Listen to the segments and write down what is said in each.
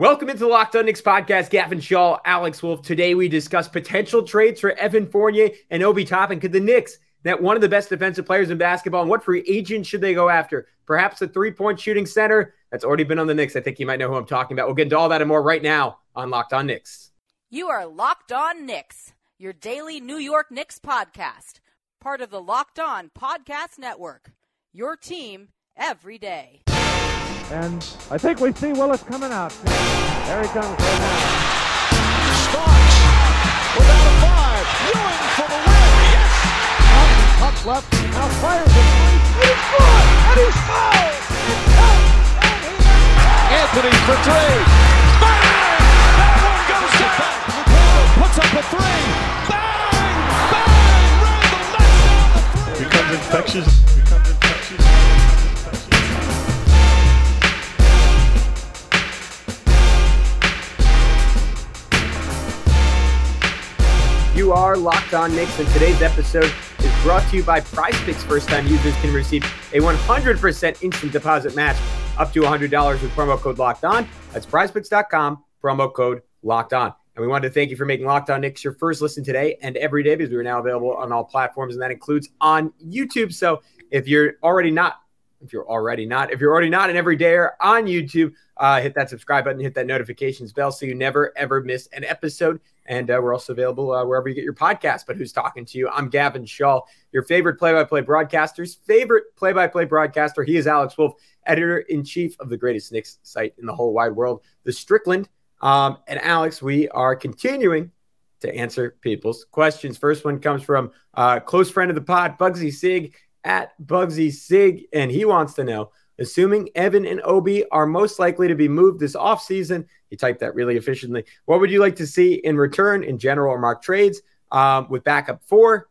Welcome into the Locked On Knicks podcast. Gavin Shaw, Alex Wolf. Today we discuss potential trades for Evan Fournier and Obi Toppin. Could the Knicks net one of the best defensive players in basketball? And what free agent should they go after? Perhaps a three point shooting center that's already been on the Knicks. I think you might know who I'm talking about. We'll get into all that and more right now on Locked On Knicks. You are Locked On Knicks, your daily New York Knicks podcast, part of the Locked On Podcast Network. Your team every day. And I think we see Willis coming out. There he comes right now. Starks without a five. Ewing for the win. Yes. Up, up left. Now fires it. He's good. And he's fouled. Anthony for three. Bang! That one goes down. McConnell puts up a three. Bang! Bang! Randle knocks down the three. becomes infectious. Becomes infectious. Are Locked On Knicks, and today's episode is brought to you by Prize Picks. First time users can receive a 100% instant deposit match up to $100 with promo code Locked On. That's prizepicks.com, promo code Locked On. And we wanted to thank you for making Locked On Knicks your first listen today and every day because we are now available on all platforms, and that includes on YouTube. So if you're already not, if you're already not, if you're already not an everydayer on YouTube, uh, hit that subscribe button, hit that notifications bell so you never ever miss an episode. And uh, we're also available uh, wherever you get your podcast. But who's talking to you? I'm Gavin Shaw, your favorite play by play broadcaster's favorite play by play broadcaster. He is Alex Wolf, editor in chief of the greatest Knicks site in the whole wide world, The Strickland. Um, and Alex, we are continuing to answer people's questions. First one comes from uh, close friend of the pod, Bugsy Sig at Bugsy Sig. And he wants to know assuming Evan and Obi are most likely to be moved this offseason. He typed that really efficiently. What would you like to see in return in general or mock trades um, with backup four,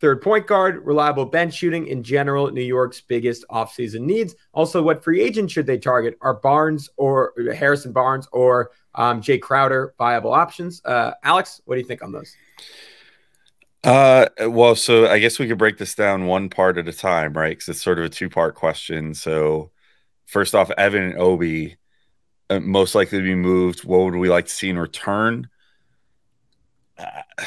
third point guard, reliable bench shooting in general, New York's biggest offseason needs? Also, what free agent should they target? Are Barnes or Harrison Barnes or um, Jay Crowder viable options? Uh, Alex, what do you think on those? Uh, well, so I guess we could break this down one part at a time, right? Because it's sort of a two part question. So, first off, Evan and Obi, uh, most likely to be moved. What would we like to see in return? Uh,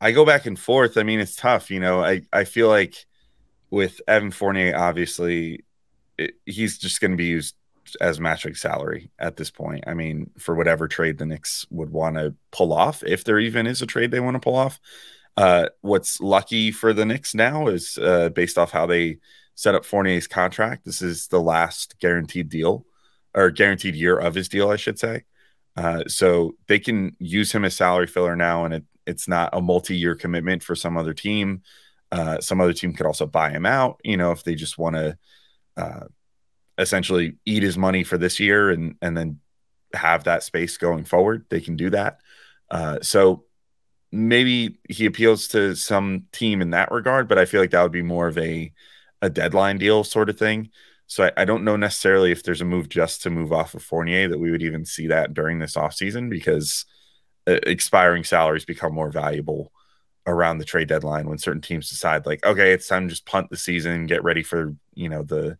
I go back and forth. I mean, it's tough. You know, I, I feel like with Evan Fournier, obviously, it, he's just going to be used as matching salary at this point. I mean, for whatever trade the Knicks would want to pull off, if there even is a trade they want to pull off. Uh, what's lucky for the Knicks now is uh, based off how they set up Fournier's contract. This is the last guaranteed deal or guaranteed year of his deal, I should say. Uh, so they can use him as salary filler now, and it, it's not a multi-year commitment for some other team. Uh, some other team could also buy him out, you know, if they just want to uh, essentially eat his money for this year and and then have that space going forward. They can do that. Uh, so maybe he appeals to some team in that regard, but I feel like that would be more of a a deadline deal sort of thing. So I, I, don't know necessarily if there's a move just to move off of Fournier that we would even see that during this offseason because uh, expiring salaries become more valuable around the trade deadline when certain teams decide like, okay, it's time to just punt the season, get ready for, you know, the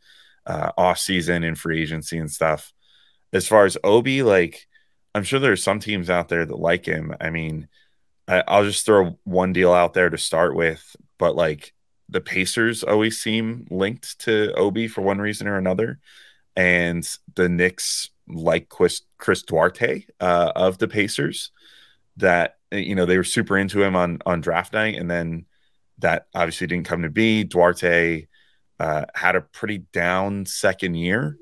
uh, off season and free agency and stuff. As far as Obi, like I'm sure there's some teams out there that like him. I mean, I'll just throw one deal out there to start with, but like the Pacers always seem linked to Obi for one reason or another, and the Knicks like Chris, Chris Duarte uh, of the Pacers. That you know they were super into him on on draft night, and then that obviously didn't come to be. Duarte uh, had a pretty down second year,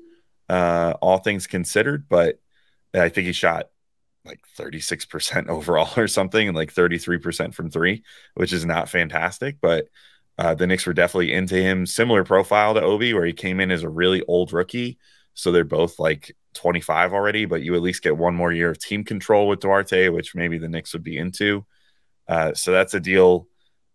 uh, all things considered, but I think he shot like 36% overall or something and like 33% from three, which is not fantastic. But uh, the Knicks were definitely into him. Similar profile to Obi, where he came in as a really old rookie. So they're both like 25 already, but you at least get one more year of team control with Duarte, which maybe the Knicks would be into. Uh, so that's a deal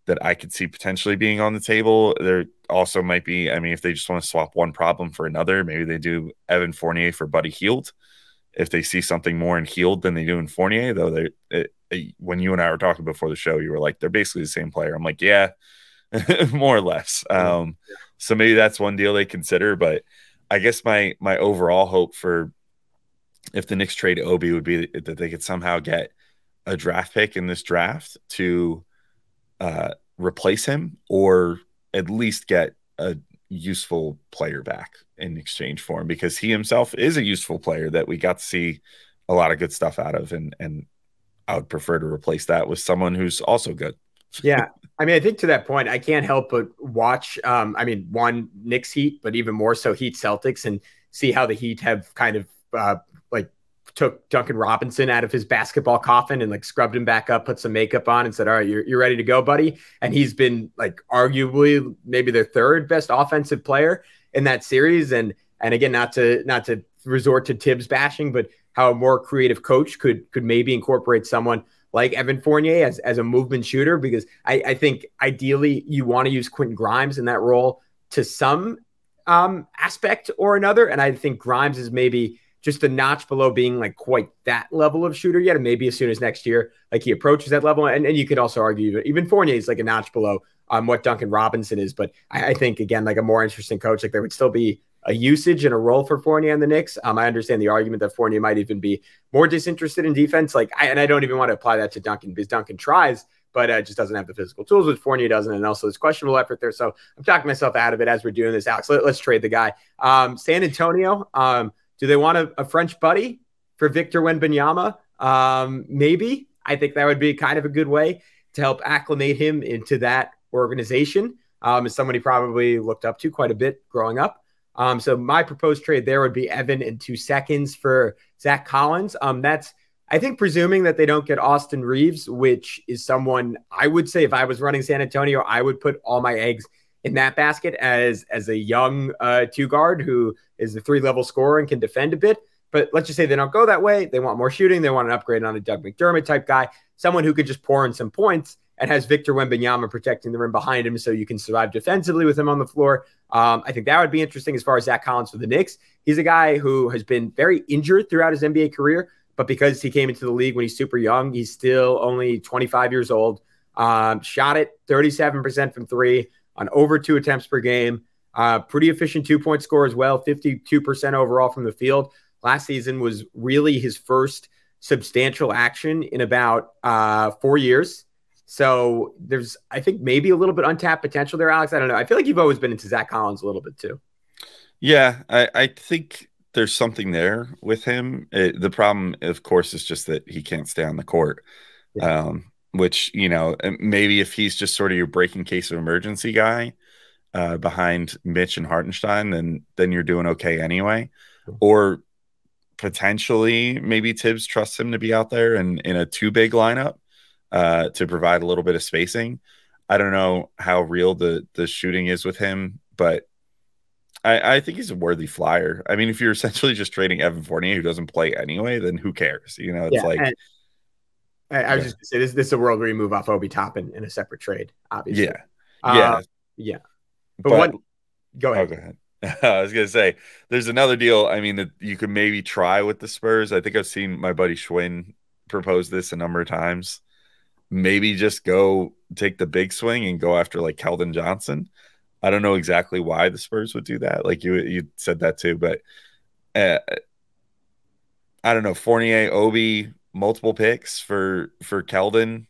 that I could see potentially being on the table. There also might be, I mean, if they just want to swap one problem for another, maybe they do Evan Fournier for Buddy Hield if they see something more in Hield than they do in Fournier, though they it, it, when you and I were talking before the show, you were like, they're basically the same player. I'm like, yeah, more or less. Um, so maybe that's one deal they consider. But I guess my my overall hope for if the Knicks trade Obi would be that they could somehow get a draft pick in this draft to uh, replace him or at least get a useful player back in exchange for him because he himself is a useful player that we got to see a lot of good stuff out of and and I would prefer to replace that with someone who's also good. Yeah. I mean, I think to that point, I can't help but watch um, I mean, one Knicks Heat, but even more so Heat Celtics and see how the Heat have kind of uh, took Duncan Robinson out of his basketball coffin and like scrubbed him back up, put some makeup on, and said, "All right, you're you're ready to go, buddy." And he's been like arguably maybe their third best offensive player in that series. And and again, not to not to resort to Thibs bashing, but how a more creative coach could could maybe incorporate someone like Evan Fournier as, as a movement shooter because I, I think ideally you want to use Quentin Grimes in that role to some um, aspect or another. And I think Grimes is maybe just a notch below being like quite that level of shooter yet. And maybe as soon as next year, like he approaches that level. And, and you could also argue even Fournier is like a notch below um, what Duncan Robinson is. But I, I, think, again, like a more interesting coach, like there would still be a usage and a role for Fournier and the Knicks. Um, I understand the argument that Fournier might even be more disinterested in defense. Like, I, and I don't even want to apply that to Duncan because Duncan tries, but uh, just doesn't have the physical tools, which Fournier doesn't. And also there's questionable effort there. So I'm talking myself out of it as we're doing this. Alex, let, us trade the guy. Um, San Antonio, um, do they want a, a French buddy for Victor Wembanyama? Um, maybe. I think that would be kind of a good way to help acclimate him into that organization. Um, as somebody probably looked up to quite a bit growing up. Um, so my proposed trade there would be Evan in two seconds for Zach Collins. Um, that's I think presuming that they don't get Austin Reaves, which is someone I would say if I was running San Antonio, I would put all my eggs in that basket as as a young uh, two guard who is a three level scorer and can defend a bit. But let's just say they don't go that way. They want more shooting. They want an upgrade on a Doug McDermott type guy, someone who could just pour in some points and has Victor Wembanyama protecting the rim behind him so you can survive defensively with him on the floor. Um, I think that would be interesting as far as Zach Collins for the Knicks. He's a guy who has been very injured throughout his NBA career, but because he came into the league when he's super young, he's still only 25 years old. Um, shot it 37% from three on over two attempts per game. Uh, pretty efficient two point score as well, 52% overall from the field. Last season was really his first substantial action in about uh, four years. So there's, I think, maybe a little bit untapped potential there, Alex. I don't know. I feel like you've always been into Zach Collins a little bit too. Yeah, I, I think there's something there with him. It, the problem, of course, is just that he can't stay on the court. Yeah. Um, which you know, maybe if he's just sort of your breaking case of emergency guy uh, behind Mitch and Hartenstein, then then you're doing okay anyway. Or potentially, maybe Thibs trusts him to be out there and in a two big lineup uh, to provide a little bit of spacing. I don't know how real the the shooting is with him, but I, I think he's a worthy flyer. I mean, if you're essentially just trading Evan Fournier who doesn't play anyway, then who cares? You know, it's yeah, like I, I, was just gonna say this, this is a world where you move off Obi Toppin in a separate trade, obviously. Yeah. Uh, yeah. Yeah. But, but one go ahead. Oh, go ahead. I was gonna say there's another deal. I mean that you could maybe try with the Spurs. I think I've seen my buddy Schwinn propose this a number of times maybe just go take the big swing and go after like Keldon Johnson. I don't know exactly why the Spurs would do that. Like you you said that too, but uh, I don't know. Fournier, Obi, multiple picks for for Keldon.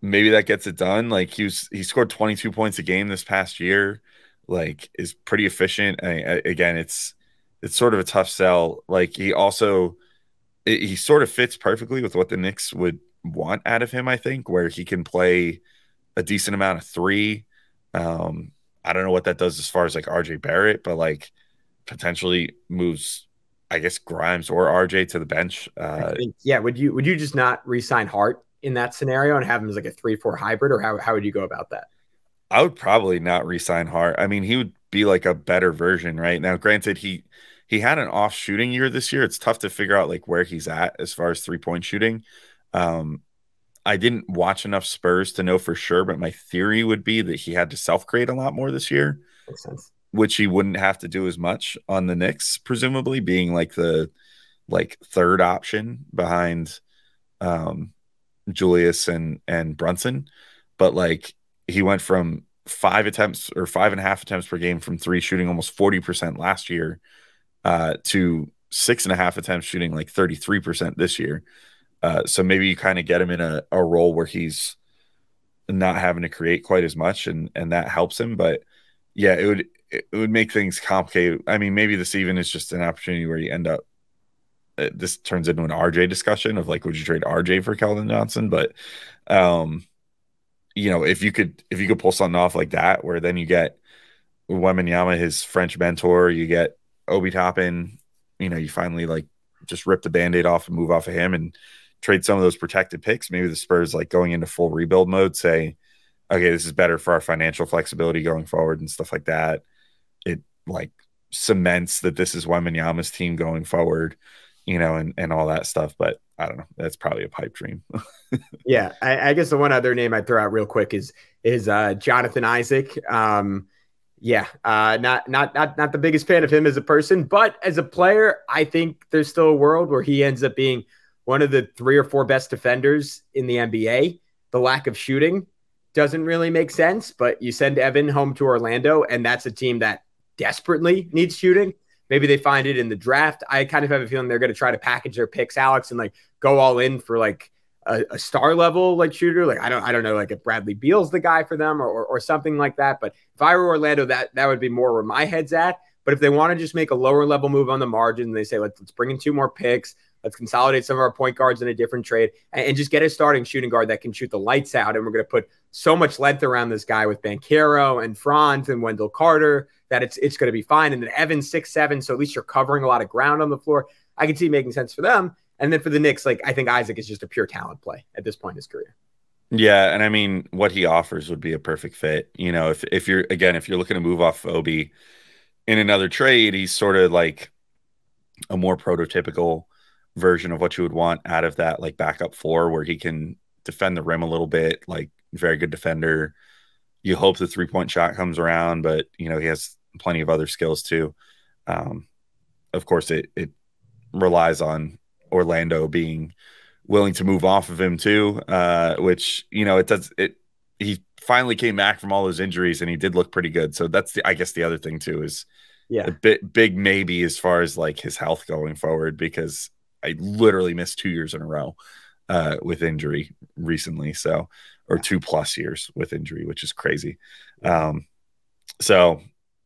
Maybe that gets it done. Like he was, he scored 22 points a game this past year. Like is pretty efficient. I, I, again, it's it's sort of a tough sell. Like he also it, he sort of fits perfectly with what the Knicks would want out of him, I think, where he can play a decent amount of three. Um, I don't know what that does as far as like RJ Barrett, but like potentially moves, I guess, Grimes or RJ to the bench. Uh, think, yeah, would you would you just not re-sign Hart in that scenario and have him as like a three four hybrid, or how how would you go about that? I would probably not re-sign Hart. I mean, he would be like a better version right now. Granted, he he had an off shooting year this year. It's tough to figure out like where he's at as far as three point shooting. Um, I didn't watch enough Spurs to know for sure, but my theory would be that he had to self create a lot more this year, which he wouldn't have to do as much on the Knicks, presumably being like the like third option behind um, Julius and and Brunson, but like he went from five attempts or five and a half attempts per game from three, shooting almost forty percent last year, uh, to six and a half attempts, shooting like 33% this year. Uh, so maybe you kind of get him in a, a role where he's not having to create quite as much and and that helps him. But yeah, it would it would make things complicated. I mean, maybe this even is just an opportunity where you end up uh, this turns into an RJ discussion of like, would you trade RJ for Keldon Johnson? But um, you know, if you could if you could pull something off like that, where then you get Wembanyama, his French mentor, you get Obi Toppin, you know, you finally like just rip the band-aid off and move off of him and trade some of those protected picks. Maybe the Spurs like going into full rebuild mode, say, okay, this is better for our financial flexibility going forward and stuff like that. It like cements that this is Wembanyama's team going forward you know, and, and all that stuff. But I don't know. That's probably a pipe dream. yeah. I, I, guess the one other name I'd throw out real quick is, is uh, Jonathan Isaac. Um, yeah, uh, not not not not the biggest fan of him as a person, but as a player, I think there's still a world where he ends up being one of the three or four best defenders in the NBA. The lack of shooting doesn't really make sense, but you send Evan home to Orlando, and that's a team that desperately needs shooting. Maybe they find it in the draft. I kind of have a feeling they're going to try to package their picks, Alex, and like go all in for like a, a, star level like shooter. Like I don't I don't know like if Bradley Beal's the guy for them or, or, or something like that. But if I were Orlando, that that would be more where my head's at. But if they want to just make a lower level move on the margin, they say let's let's bring in two more picks. Let's consolidate some of our point guards in a different trade and, and just get a starting shooting guard that can shoot the lights out. And we're going to put so much length around this guy with Banchero and Franz and Wendell Carter that it's it's going to be fine. And then Evans six seven, so at least you're covering a lot of ground on the floor. I can see making sense for them. And then for the Knicks, like I think Isaac is just a pure talent play at this point in his career. Yeah, and I mean what he offers would be a perfect fit. You know, if if you're again if you're looking to move off Obi in another trade, he's sort of like a more prototypical version of what you would want out of that like backup four where he can defend the rim a little bit, like very good defender. You hope the three point shot comes around, but you know, he has plenty of other skills too. Um, of course, it, it relies on Orlando being willing to move off of him too, uh, which, you know, it does, it, he finally came back from all those injuries and he did look pretty good. So that's the, I guess the other thing too is, yeah, a bit big maybe as far as like his health going forward because I literally missed two years in a row uh, with injury recently. So, or two plus years with injury, which is crazy. Um, so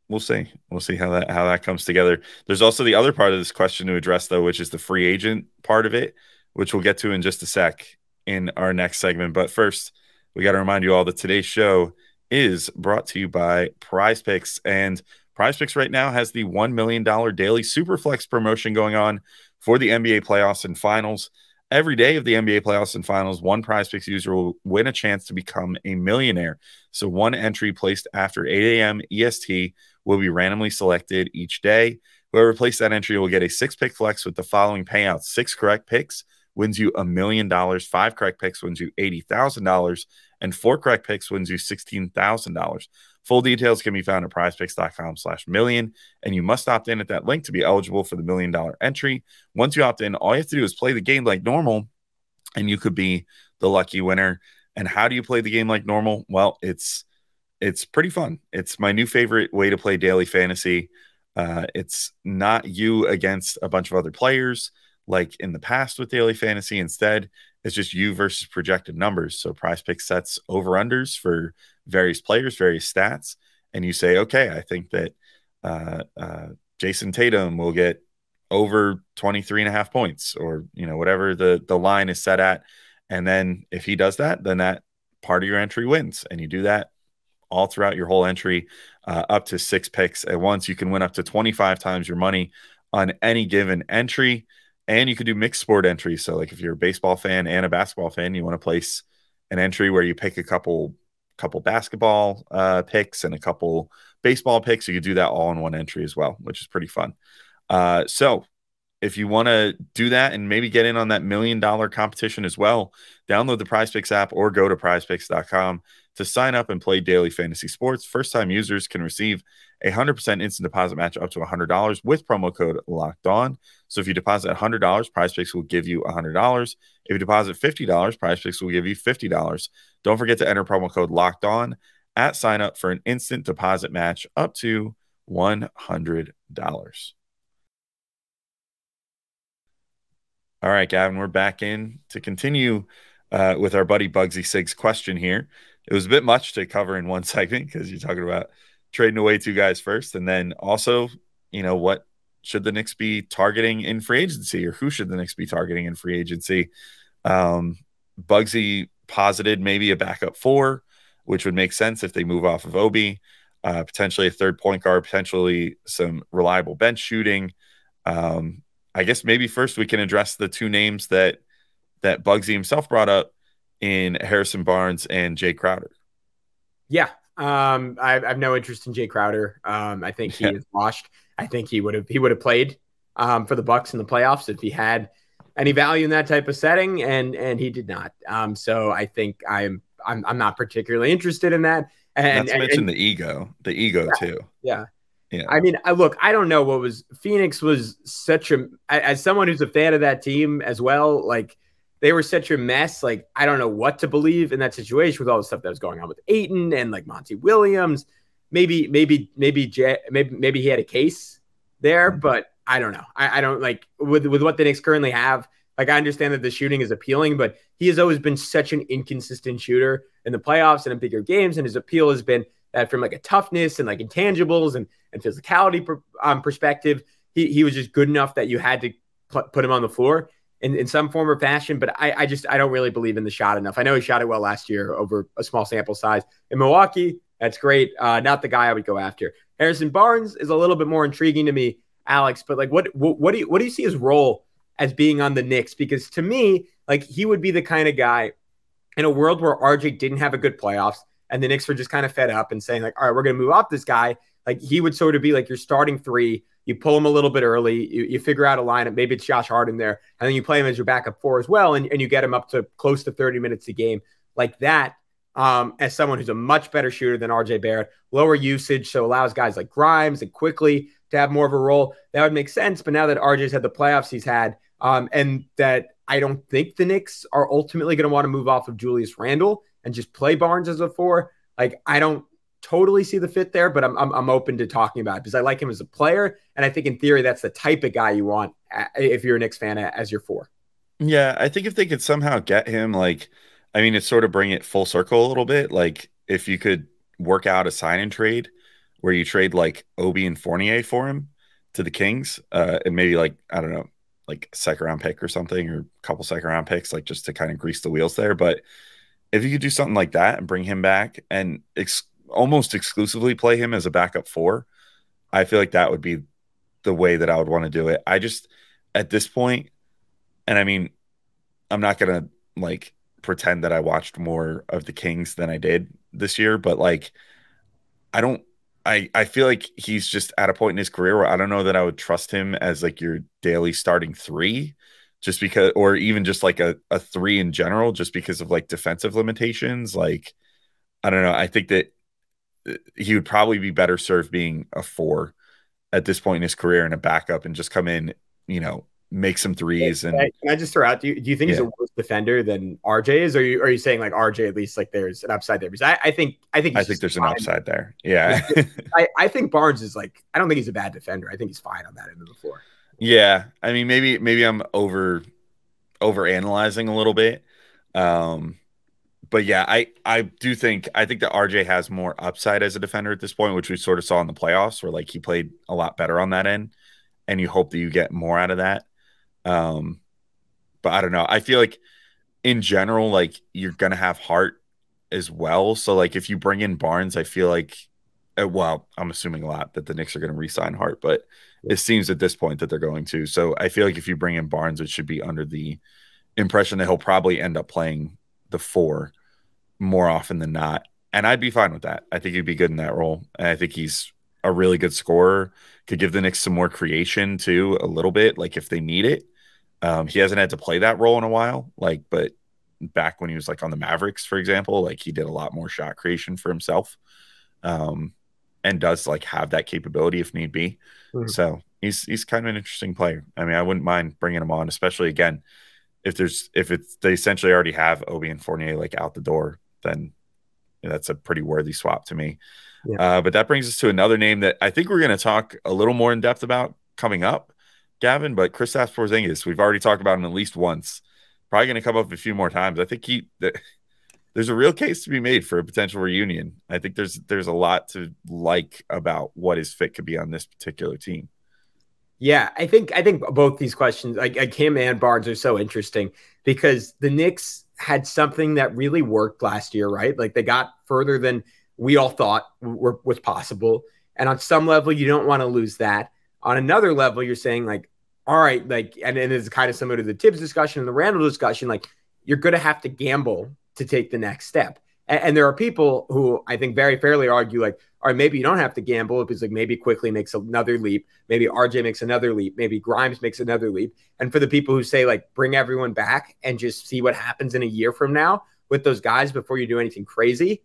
we'll see. We'll see how that how that comes together. There's also the other part of this question to address, though, which is the free agent part of it, which we'll get to in just a sec in our next segment. But first, we got to remind you all that today's show is brought to you by Prize Picks and. Prize Picks right now has the $1 million daily Superflex promotion going on for the NBA playoffs and finals. Every day of the NBA playoffs and finals, one prize picks user will win a chance to become a millionaire. So, one entry placed after 8 a.m. EST will be randomly selected each day. Whoever placed that entry will get a six pick flex with the following payouts six correct picks wins you a million dollars, five correct picks wins you $80,000, and four correct picks wins you $16,000. Full details can be found at prizepicks.com slash million, and you must opt in at that link to be eligible for the million dollar entry. Once you opt in, all you have to do is play the game like normal, and you could be the lucky winner. And how do you play the game like normal? Well, it's it's pretty fun. It's my new favorite way to play daily fantasy. Uh, it's not you against a bunch of other players like in the past with daily fantasy. Instead, it's just you versus projected numbers. So prize pick sets over unders for various players, various stats, and you say, okay, I think that uh, uh, Jayson Tatum will get over 23 and a half points or, you know, whatever the, the line is set at. And then if he does that, then that part of your entry wins. And you do that all throughout your whole entry, uh, up to six picks at once. You can win up to 25 times your money on any given entry. And you can do mixed sport entries. So, like if you're a baseball fan and a basketball fan, you want to place an entry where you pick a couple couple basketball uh, picks and a couple baseball picks. You could do that all in one entry as well, which is pretty fun. Uh, so if you want to do that and maybe get in on that million dollar competition as well, download the Prize Picks app or go to prizepicks.com to sign up and play daily fantasy sports. First time users can receive a 100% instant deposit match up to $100 with promo code locked on. So if you deposit $100, Prize Picks will give you $100. If you deposit $50, Prize Picks will give you $50. Don't forget to enter promo code locked on at sign up for an instant deposit match up to $100. All right, Gavin, we're back in to continue uh, with our buddy Bugsy Sig's question here. It was a bit much to cover in one segment because you're talking about trading away two guys first, and then also, you know, what should the Knicks be targeting in free agency, or who should the Knicks be targeting in free agency? Um, Bugsy posited maybe a backup four, which would make sense if they move off of Obi, uh, potentially a third point guard, potentially some reliable bench shooting. Um, I guess maybe first we can address the two names that that Bugsy himself brought up in Harrison Barnes and Jay Crowder. Yeah, um, I, I, have no interest in Jay Crowder. Um, I think he yeah. is washed. I think he would have he would have played um, for the Bucks in the playoffs if he had any value in that type of setting, and and he did not. Um, so I think I'm I'm I'm not particularly interested in that. And not to mention and, the ego, the ego yeah, too. Yeah. Yeah. I mean, I look, I don't know what was Phoenix was such a as someone who's a fan of that team as well, like they were such a mess. Like, I don't know what to believe in that situation with all the stuff that was going on with Ayton and like Monty Williams. Maybe, maybe, maybe, maybe, maybe he had a case there, mm-hmm. but I don't know. I, I don't like with with what the Knicks currently have. Like, I understand that the shooting is appealing, but he has always been such an inconsistent shooter in the playoffs and in bigger games, and his appeal has been that from like a toughness and like intangibles and and physicality per, um, perspective, he he was just good enough that you had to put him on the floor in, in some form or fashion. But I, I just I don't really believe in the shot enough. I know he shot it well last year over a small sample size in Milwaukee. That's great. Uh, not the guy I would go after. Harrison Barnes is a little bit more intriguing to me, Alex. But like, what what, what do you what do you see his role as being on the Knicks? Because to me, like he would be the kind of guy in a world where RJ didn't have a good playoffs and the Knicks were just kind of fed up and saying like, all right, we're going to move off this guy. Like he would sort of be like your starting three you pull him a little bit early, you, you figure out a lineup, maybe it's Josh Harden there, and then you play him as your backup four as well, and, and you get him up to close to 30 minutes a game like that. Um, as someone who's a much better shooter than RJ Barrett, lower usage, so allows guys like Grimes and Quickley to have more of a role. That would make sense. But now that RJ's had the playoffs he's had, um, and that I don't think the Knicks are ultimately going to want to move off of Julius Randle and just play Barnes as a four. Like I don't totally see the fit there, but I'm, I'm, I'm open to talking about it because I like him as a player, and I think in theory that's the type of guy you want if you're a Knicks fan as your four. Yeah, I think if they could somehow get him, like, I mean, it's sort of bring it full circle a little bit. Like, if you could work out a sign and trade where you trade like Obi and Fournier for him to the Kings, uh, and maybe like I don't know, like second round pick or something, or a couple second round picks, like just to kind of grease the wheels there. But if you could do something like that and bring him back and ex- almost exclusively play him as a backup four, I feel like that would be the way that I would want to do it. I just at this point, and I mean, I'm not gonna like pretend that I watched more of the Kings than I did this year, but like I don't I I feel like he's just at a point in his career where I don't know that I would trust him as like your daily starting three just because or even just like a, a three in general just because of like defensive limitations like I don't know I think that he would probably be better served being a four at this point in his career and a backup and just come in, you know, make some threes. And can I just throw out, do you, do you think yeah. he's a worse defender than RJ is? Or are you, are you saying like RJ, at least like there's an upside there? Because I, I think, I think, I think there's fine. an upside there. Yeah. I, I think Barnes is like, I don't think he's a bad defender. I think he's fine on that end of the floor. Yeah. I mean, maybe, maybe I'm over, over analyzing a little bit. Um, but yeah, I I do think I think that RJ has more upside as a defender at this point, which we sort of saw in the playoffs, where like he played a lot better on that end, and you hope that you get more out of that. Um, but I don't know. I feel like in general, like you're gonna have Hart as well. So like if you bring in Barnes, I feel like, uh, well, I'm assuming a lot that the Knicks are gonna re-sign Hart, but it seems at this point that they're going to. So I feel like if you bring in Barnes, it should be under the impression that he'll probably end up playing the four more often than not. And I'd be fine with that. I think he'd be good in that role. And I think he's a really good scorer. Could give the Knicks some more creation too, a little bit, like if they need it. Um, he hasn't had to play that role in a while, like, but back when he was like on the Mavericks, for example, like he did a lot more shot creation for himself. Um, and does like have that capability if need be. Mm-hmm. So he's he's kind of an interesting player. I mean, I wouldn't mind bringing him on, especially again if there's if it's they essentially already have Obi and Fournier like out the door then that's a pretty worthy swap to me. Yeah. Uh, but that brings us to another name that I think we're going to talk a little more in depth about coming up. Gavin, but Kristaps Porzingis, we've already talked about him at least once. Probably going to come up a few more times. I think he there's a real case to be made for a potential reunion. I think there's there's a lot to like about what his fit could be on this particular team. Yeah, I think I think both these questions, like, him and Barnes, are so interesting because the Knicks had something that really worked last year, right? Like they got further than we all thought were, was possible, and on some level, you don't want to lose that. On another level, you're saying like, all right, like, and, and it's kind of similar to the Thibs discussion and the Randle discussion, like you're going to have to gamble to take the next step. And, and, there are people who I think very fairly argue like, all right, maybe you don't have to gamble because like maybe Quickley makes another leap, maybe RJ makes another leap, maybe Grimes makes another leap. And for the people who say like bring everyone back and just see what happens in a year from now with those guys before you do anything crazy,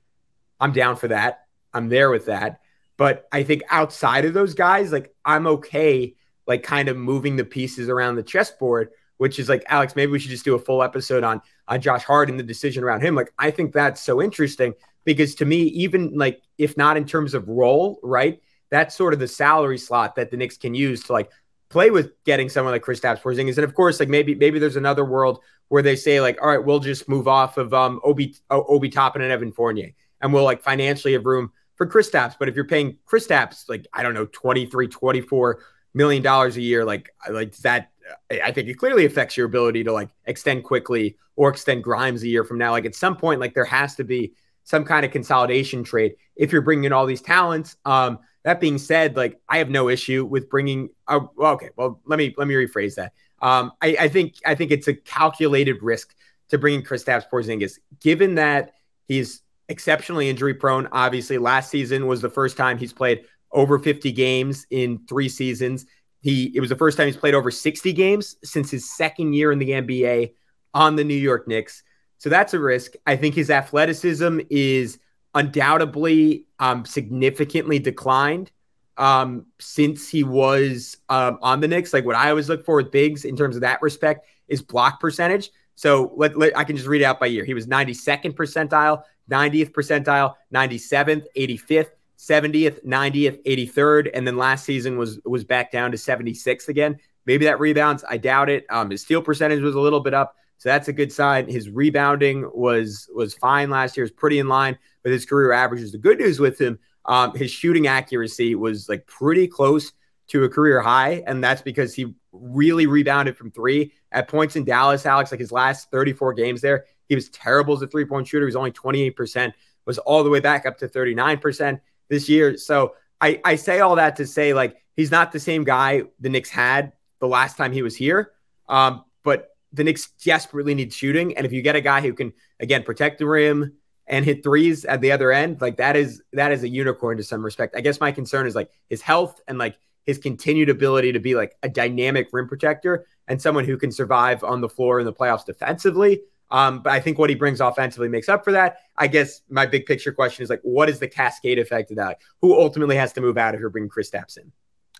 I'm down for that. I'm there with that. But I think outside of those guys, like I'm okay, like kind of moving the pieces around the chessboard which is like Alex, maybe we should just do a full episode on on Josh Hart and the decision around him. Like I think that's so interesting because to me, even like if not in terms of role, right? That's sort of the salary slot that the Knicks can use to like play with getting someone like Kristaps Porzingis. And of course, like maybe maybe there's another world where they say like, all right, we'll just move off of um Obi Obi Toppin and Evan Fournier, and we'll like financially have room for Kristaps. But if you're paying Kristaps like I don't know 23, 24 million dollars a year, like like that I think it clearly affects your ability to like extend Quickley or extend Grimes a year from now. Like at some point, like there has to be some kind of consolidation trade if you're bringing in all these talents. Um, that being said, like I have no issue with bringing. Uh, well, okay, well let me let me rephrase that. Um, I, I think I think it's a calculated risk to bring bringing Kristaps Porzingis, given that he's exceptionally injury prone. Obviously, last season was the first time he's played over 50 games in three seasons. He it was the first time he's played over 60 games since his second year in the NBA on the New York Knicks. So that's a risk. I think his athleticism is undoubtedly um, significantly declined um, since he was um, on the Knicks. Like what I always look for with bigs in terms of that respect is block percentage. So let, let, I can just read it out by year. He was 92nd percentile, 90th percentile, 97th, 85th, 70th, 90th, 83rd, and then last season was was back down to 76th again. Maybe that rebounds. I doubt it. Um, his steal percentage was a little bit up, so that's a good sign. His rebounding was was fine last year. Was pretty in line with his career averages. The good news with him, um, his shooting accuracy was like pretty close to a career high, and that's because he really rebounded from three at points in Dallas. Alex, like his last 34 games there, he was terrible as a three point shooter. He was only 28 percent. Was all the way back up to 39 percent this year. So I, I say all that to say like he's not the same guy the Knicks had the last time he was here. Um, but the Knicks desperately need shooting. And if you get a guy who can again protect the rim and hit threes at the other end, like that is that is a unicorn to some respect. I guess my concern is like his health and like his continued ability to be like a dynamic rim protector and someone who can survive on the floor in the playoffs defensively. Um, but I think what he brings offensively makes up for that. I guess my big picture question is like, what is the cascade effect of that? Who ultimately has to move out if you're bringing Kristaps in?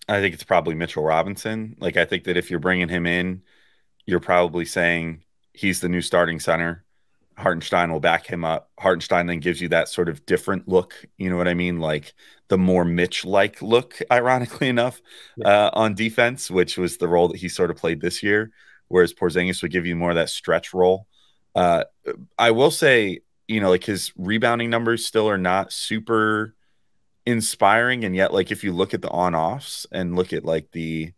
I think it's probably Mitchell Robinson. Like, I think that if you're bringing him in, you're probably saying he's the new starting center. Hartenstein will back him up. Hartenstein then gives you that sort of different look. You know what I mean? Like the more Mitch like look, ironically enough, yeah. uh, on defense, which was the role that he sort of played this year. Whereas Porzingis would give you more of that stretch role. Uh, I will say, you know, like his rebounding numbers still are not super inspiring, and yet, like if you look at the on offs and look at like the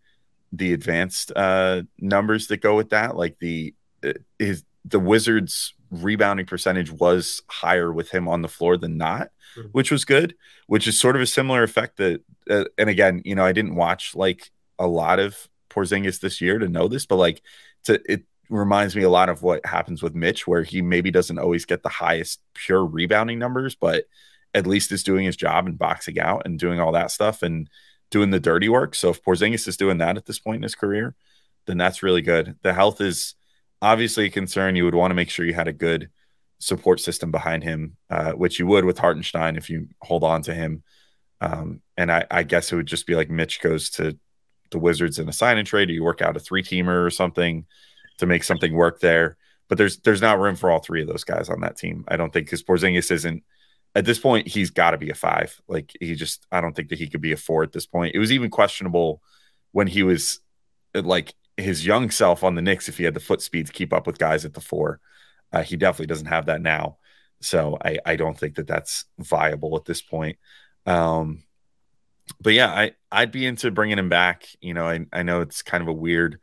the advanced uh numbers that go with that, like the uh, his the Wizards rebounding percentage was higher with him on the floor than not, mm-hmm. which was good, which is sort of a similar effect that, uh, and again, you know, I didn't watch like a lot of Porzingis this year to know this, but like to it reminds me a lot of what happens with Mitch, where he maybe doesn't always get the highest pure rebounding numbers, but at least is doing his job and boxing out and doing all that stuff and doing the dirty work. So if Porzingis is doing that at this point in his career, then that's really good. The health is obviously a concern. You would want to make sure you had a good support system behind him, uh, which you would with Hartenstein if you hold on to him. Um, and I, I, guess it would just be like Mitch goes to the Wizards in a sign and trade, or you work out a three teamer or something to make something work there. But there's there's not room for all three of those guys on that team. I don't think because Porzingis isn't at this point. He's got to be a five. Like he just I don't think that he could be a four at this point. It was even questionable when he was like his young self on the Knicks if he had the foot speed to keep up with guys at the four. Uh, he definitely doesn't have that now. So I, I don't think that that's viable at this point. Um, but yeah, I, I'd be into bringing him back. You know, I, I know it's kind of a weird,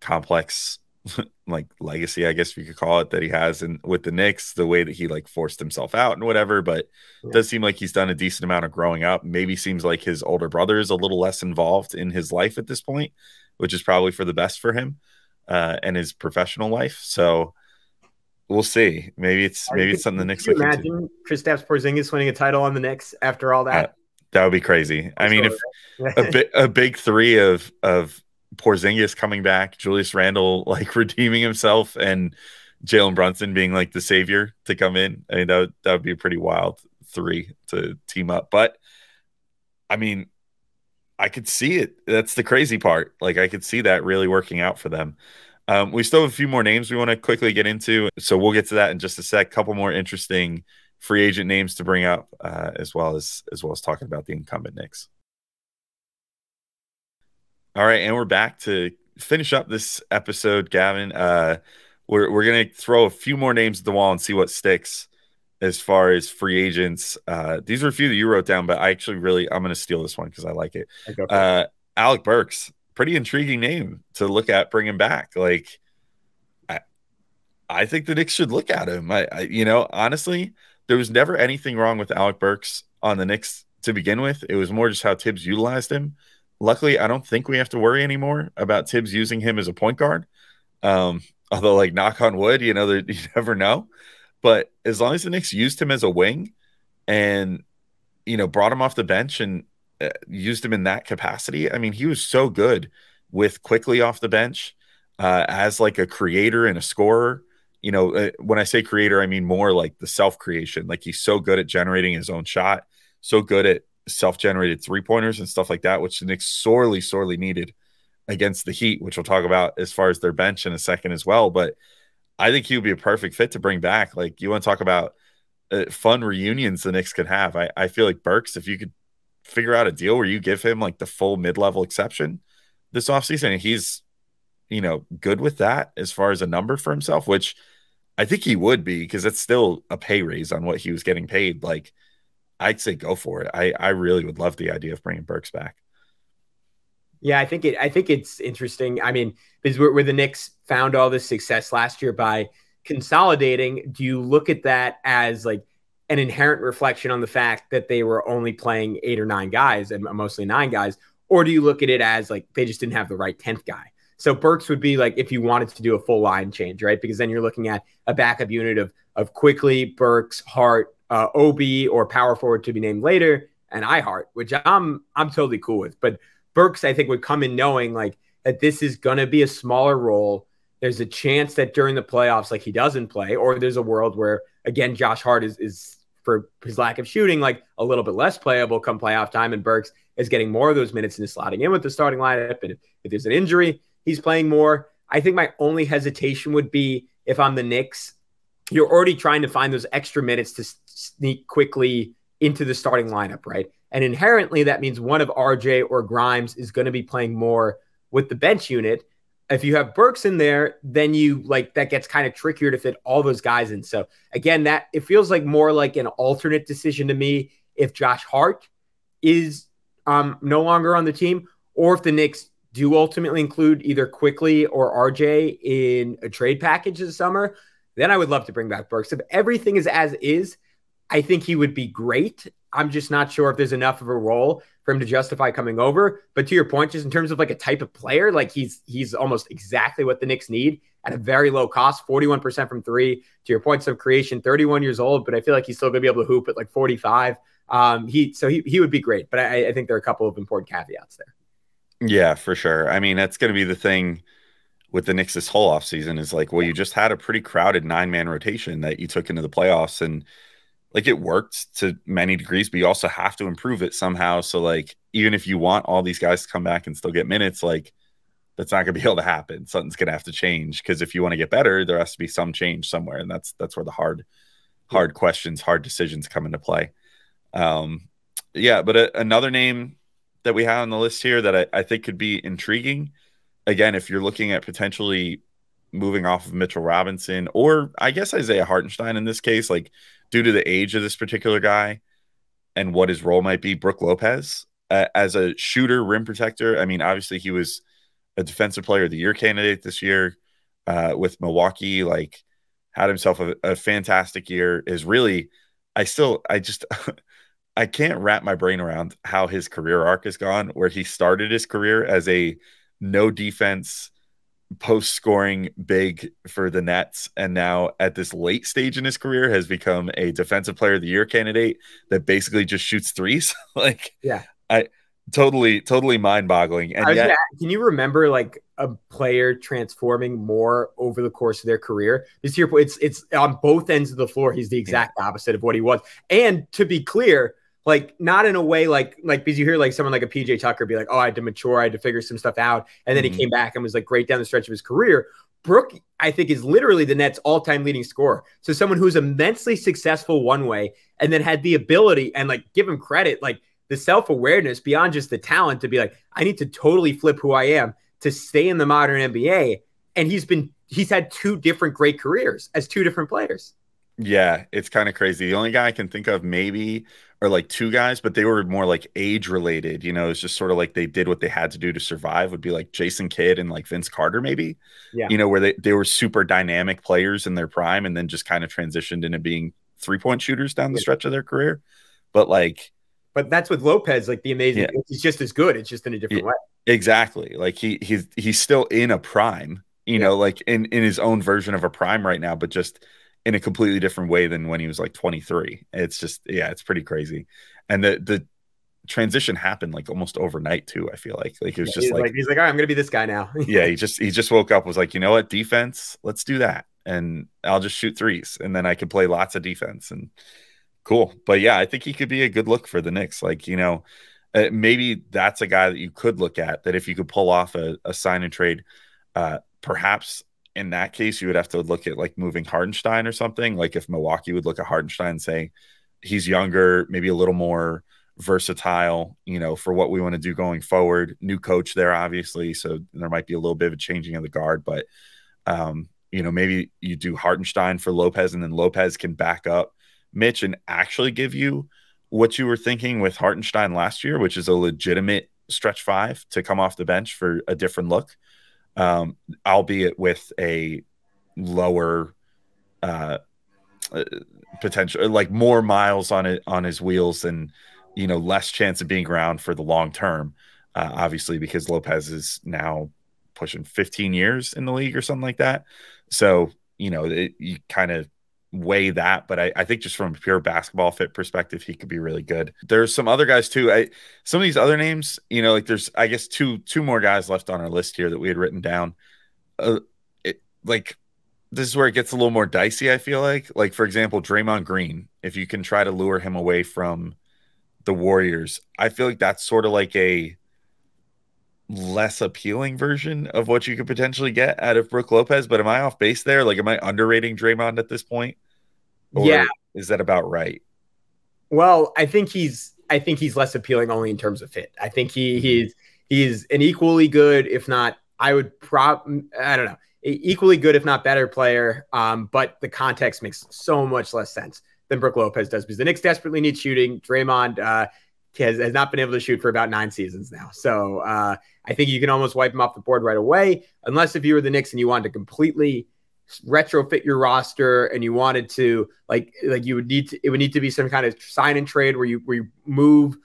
complex like legacy, I guess you could call it, that he has and with the Knicks, the way that he like forced himself out and whatever. But yeah. does seem like he's done a decent amount of growing up. Maybe seems like his older brother is a little less involved in his life at this point, which is probably for the best for him uh, and his professional life. So we'll see. Maybe it's maybe it's something the Knicks. Can you imagine Kristaps Porzingis winning a title on the Knicks after all that? Uh, that would be crazy. I mean, if a, bi- a big three of of Porzingis coming back, Julius Randle like redeeming himself, and Jalen Brunson being like the savior to come in, I mean that would, that would be a pretty wild three to team up. But I mean, I could see it. That's the crazy part. Like I could see that really working out for them. Um, we still have a few more names we want to quickly get into, so we'll get to that in just a sec. Couple more interesting free agent names to bring up, uh, as well as as well as talking about the incumbent Knicks. All right, and we're back to finish up this episode, Gavin. Uh, we're we're gonna throw a few more names at the wall and see what sticks as far as free agents. Uh, these are a few that you wrote down, but I actually really I'm gonna steal this one because I like it. Uh, Alec Burks, pretty intriguing name to look at bringing back. Like, I I think the Knicks should look at him. I, I you know honestly, there was never anything wrong with Alec Burks on the Knicks to begin with. It was more just how Thibs utilized him luckily, I don't think we have to worry anymore about Thibs using him as a point guard. Um, although, like, knock on wood, you know, you never know. But as long as the Knicks used him as a wing and, you know, brought him off the bench and uh, used him in that capacity, I mean, he was so good with Quickley off the bench uh, as like a creator and a scorer. You know, uh, when I say creator, I mean more like the self creation. Like he's so good at generating his own shot, so good at self-generated three pointers and stuff like that, which the Knicks sorely, sorely needed against the Heat, which we'll talk about as far as their bench in a second as well. But I think he would be a perfect fit to bring back. Like you want to talk about uh, fun reunions the Knicks could have. I, I feel like Burks, if you could figure out a deal where you give him like the full mid-level exception this offseason, he's you know good with that as far as a number for himself, which I think he would be because it's still a pay raise on what he was getting paid. Like I'd say go for it. I I really would love the idea of bringing Burks back. Yeah, I think it. I think it's interesting. I mean, because where, where the Knicks found all this success last year by consolidating, do you look at that as like an inherent reflection on the fact that they were only playing eight or nine guys and mostly nine guys, or do you look at it as like they just didn't have the right tenth guy? So Burks would be like if you wanted to do a full line change, right? Because then you're looking at a backup unit of of Quickley, Burks, Hart, uh, Obi or power forward to be named later, and iHeart, which I'm I'm totally cool with. But Burks, I think, would come in knowing like that this is gonna be a smaller role. There's a chance that during the playoffs, like he doesn't play, or there's a world where again Josh Hart is is for his lack of shooting, like a little bit less playable come playoff time, and Burks is getting more of those minutes and is slotting in with the starting lineup. And if, if there's an injury, he's playing more. I think my only hesitation would be if I'm the Knicks, you're already trying to find those extra minutes to sneak Quickley into the starting lineup, right? And inherently, that means one of RJ or Grimes is going to be playing more with the bench unit. If you have Burks in there, then you like that gets kind of trickier to fit all those guys in. So again, that it feels like more like an alternate decision to me if Josh Hart is um, no longer on the team, or if the Knicks do ultimately include either Quickley or RJ in a trade package this summer, then I would love to bring back Burks. If everything is as is, I think he would be great. I'm just not sure if there's enough of a role for him to justify coming over. But to your point, just in terms of like a type of player, like he's he's almost exactly what the Knicks need at a very low cost, 41% from three. To your points of creation, 31 years old, but I feel like he's still gonna be able to hoop at like 45. Um, he so he he would be great, but I, I think there are a couple of important caveats there. Yeah, for sure. I mean, that's gonna be the thing with the Knicks this whole offseason is like, well, you just had a pretty crowded nine man rotation that you took into the playoffs and like it worked to many degrees, but you also have to improve it somehow. So like even if you want all these guys to come back and still get minutes, like that's not going to be able to happen. Something's going to have to change because if you want to get better, there has to be some change somewhere, and that's that's where the hard hard questions, hard decisions come into play. Um, yeah, but a, another name that we have on the list here that I, I think could be intriguing again, if you're looking at potentially moving off of Mitchell Robinson or I guess Isaiah Hartenstein in this case, like due to the age of this particular guy and what his role might be, Brook Lopez uh, as a shooter, rim protector. I mean, obviously he was a defensive player of the year candidate this year uh, with Milwaukee. Like had himself a, a fantastic year. Is really, I still, I just. I can't wrap my brain around how his career arc has gone, where he started his career as a no defense post scoring big for the Nets, and now at this late stage in his career has become a defensive player of the year candidate that basically just shoots threes. like, yeah, I totally, totally mind boggling. And yet, can you remember like a player transforming more over the course of their career? This year, it's it's on both ends of the floor. He's the exact yeah. opposite of what he was. And to be clear, like not in a way like like because you hear like someone like a PJ Tucker be like, oh, I had to mature, I had to figure some stuff out, and then mm-hmm. he came back and was like great down the stretch of his career. Brook, I think, is literally the Nets' all-time leading scorer. So someone who's immensely successful one way, and then had the ability and like give him credit, like the self-awareness beyond just the talent to be like, I need to totally flip who I am to stay in the modern NBA. And he's been he's had two different great careers as two different players. Yeah, it's kind of crazy. The only guy I can think of maybe are like two guys, but they were more like age related. You know, it's just sort of like they did what they had to do to survive. Would be like Jason Kidd and like Vince Carter, maybe. Yeah. You know, where they they were super dynamic players in their prime, and then just kind of transitioned into being three point shooters down the stretch of their career. But like, but that's with Lopez. Like the amazing, yeah. he's just as good. It's just in a different yeah, way. Exactly. Like he he's he's still in a prime. You yeah. know, like in in his own version of a prime right now, but just in a completely different way than when he was like 23. It's just yeah, it's pretty crazy. And the the transition happened like almost overnight too. I feel like like it was yeah, just he's like, like, he's like, all right, I'm gonna be this guy now. yeah, he just he just woke up was like, you know what, defense, let's do that, and I'll just shoot threes, and then I can play lots of defense and cool. But yeah, I think he could be a good look for the Knicks. Like you know, uh, maybe that's a guy that you could look at that if you could pull off a, a sign and trade, uh, perhaps in that case, you would have to look at like moving Hartenstein or something. Like if Milwaukee would look at Hartenstein and say he's younger, maybe a little more versatile, you know, for what we want to do going forward. New coach there, obviously, so there might be a little bit of a changing of the guard, but um, you know, maybe you do Hartenstein for Lopez, and then Lopez can back up Mitch and actually give you what you were thinking with Hartenstein last year, which is a legitimate stretch five to come off the bench for a different look um, albeit with a lower uh, uh, potential, like more miles on it on his wheels and you know less chance of being around for the long term. Uh, obviously, because Lopez is now pushing 15 years in the league or something like that. So you know it, you kind of weigh that, but I, I, think just from a pure basketball fit perspective, he could be really good. There's some other guys too. I some of these other names, you know, like there's I guess two two more guys left on our list here that we had written down. Uh, it, like this is where it gets a little more dicey. I feel like, like for example, Draymond Green. If you can try to lure him away from the Warriors, I feel like that's sort of like a less appealing version of what you could potentially get out of Brook Lopez. But am I off base there? Like, am I underrating Draymond at this point? Or yeah. Is that about right? Well, I think he's I think he's less appealing only in terms of fit. I think he mm-hmm. he's he's an equally good, if not, I would prop I don't know, equally good, if not better player. Um, but the context makes so much less sense than Brook Lopez does because the Knicks desperately need shooting. Draymond uh, has, has not been able to shoot for about nine seasons now. So uh, I think you can almost wipe him off the board right away, unless if you were the Knicks and you wanted to completely retrofit your roster and you wanted to like like you would need to it would need to be some kind of sign and trade where you where you move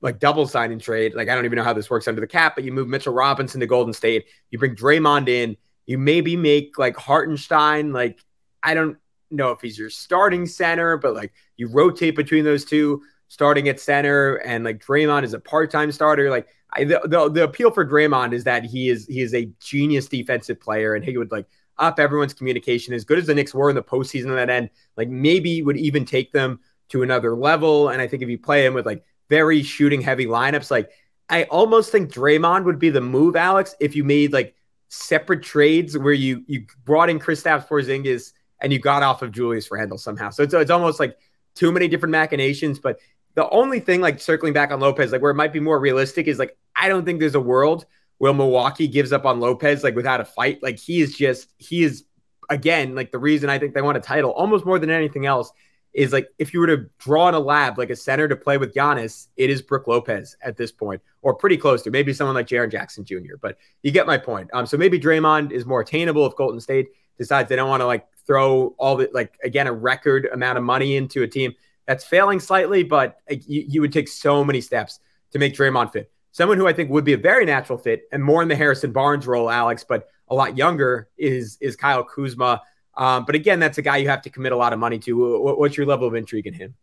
like double sign and trade. Like I don't even know how this works under the cap, but you move Mitchell Robinson to Golden State, you bring Draymond in, you maybe make like Hartenstein like I don't know if he's your starting center, but like you rotate between those two starting at center and like Draymond is a part-time starter. Like I, the, the, the appeal for Draymond is that he is he is a genius defensive player and he would like up everyone's communication as good as the Knicks were in the postseason on that end. Like maybe would even take them to another level. And I think if you play him with like very shooting heavy lineups, like I almost think Draymond would be the move, Alex, if you made like separate trades where you you brought in Kristaps Porzingis and you got off of Julius Randle somehow. So it's, it's almost like too many different machinations. But the only thing, like circling back on Lopez, like where it might be more realistic is like I don't think there's a world Will Milwaukee gives up on Lopez like without a fight. Like he is just he is again like the reason I think they want a title almost more than anything else is like if you were to draw in a lab like a center to play with Giannis, it is Brook Lopez at this point, or pretty close to maybe someone like Jaren Jackson Jr. But you get my point. Um, so maybe Draymond is more attainable if Golden State decides they don't want to like throw all the like again a record amount of money into a team that's failing slightly, but you, you would take so many steps to make Draymond fit. Someone who I think would be a very natural fit and more in the Harrison Barnes role, Alex, but a lot younger is is Kyle Kuzma. Um, but again, that's a guy you have to commit a lot of money to. What's your level of intrigue in him?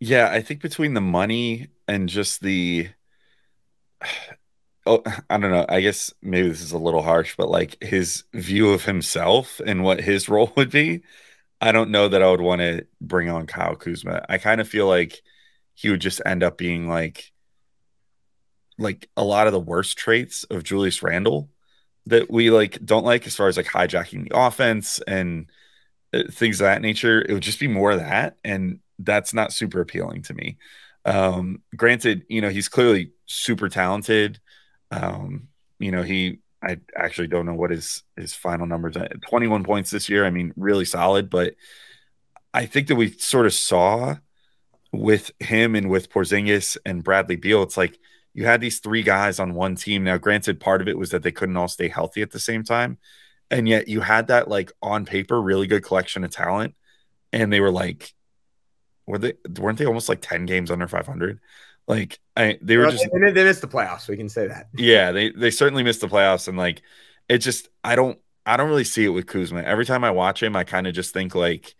Yeah, I think between the money and just the oh, I don't know. I guess maybe this is a little harsh, but like his view of himself and what his role would be, I don't know that I would want to bring on Kyle Kuzma. I kind of feel like he would just end up being like like a lot of the worst traits of Julius Randle that we like don't like as far as like hijacking the offense and uh, things of that nature. It would just be more of that, and that's not super appealing to me. Um, granted, you know he's clearly super talented. Um, you know he I actually don't know what his his final numbers. Are. Twenty one points this year. I mean, really solid. But I think that we sort of saw with him and with Porzingis and Bradley Beal. It's like you had these three guys on one team. Now, granted, part of it was that they couldn't all stay healthy at the same time. And yet you had that like on paper, really good collection of talent. And they were like, were they weren't they almost like 10 games under 500? Like I they were well, just they, they missed the playoffs, we can say that. Yeah, they they certainly missed the playoffs. And like it just I don't I don't really see it with Kuzma. Every time I watch him, I kind of just think like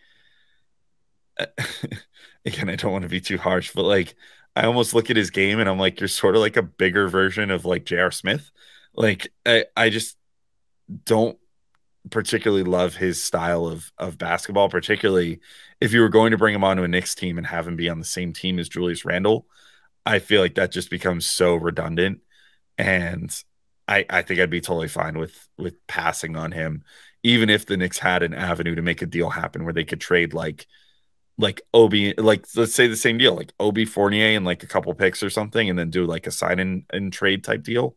again, I don't want to be too harsh, but like I almost look at his game and I'm like, you're sort of like a bigger version of like J.R. Smith. Like I, I just don't particularly love his style of of basketball, particularly if you were going to bring him onto a Knicks team and have him be on the same team as Julius Randle. I feel like that just becomes so redundant. And I, I think I'd be totally fine with with passing on him, even if the Knicks had an avenue to make a deal happen where they could trade like like Obi, like let's say the same deal, like Obi Fournier and like a couple picks or something, and then do like a sign in and trade type deal.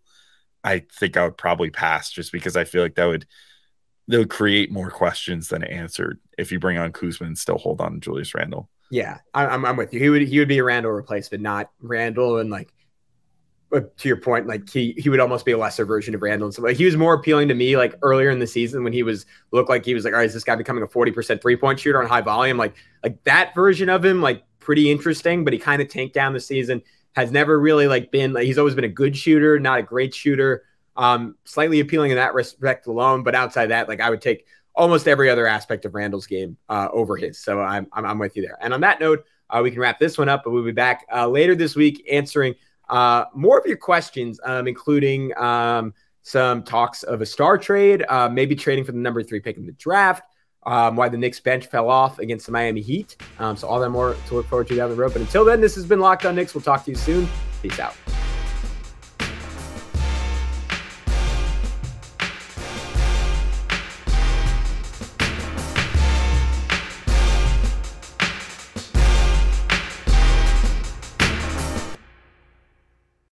I think I would probably pass just because I feel like that would that would create more questions than answered if you bring on Kuzma and still hold on to Julius Randle. Yeah, I'm, I'm with you. He would he would be a Randle replacement, not Randle and like to your point, like he he would almost be a lesser version of Randle. And so like he was more appealing to me like earlier in the season when he was looked like he was like, all right, is this guy becoming a 40% three point shooter on high volume? Like like that version of him, like pretty interesting, but he kind of tanked down the season. Has never really like been like he's always been a good shooter, not a great shooter. Um, slightly appealing in that respect alone, but outside that, like I would take almost every other aspect of Randle's game uh, over his. So I'm, I'm, I'm with you there. And on that note, uh, we can wrap this one up, but we'll be back uh, later this week answering uh, more of your questions, um, including um, some talks of a star trade, uh, maybe trading for the number three pick in the draft, um, why the Knicks bench fell off against the Miami Heat. Um, so all that more to look forward to down the road. But until then, this has been Locked On Knicks. We'll talk to you soon. Peace out.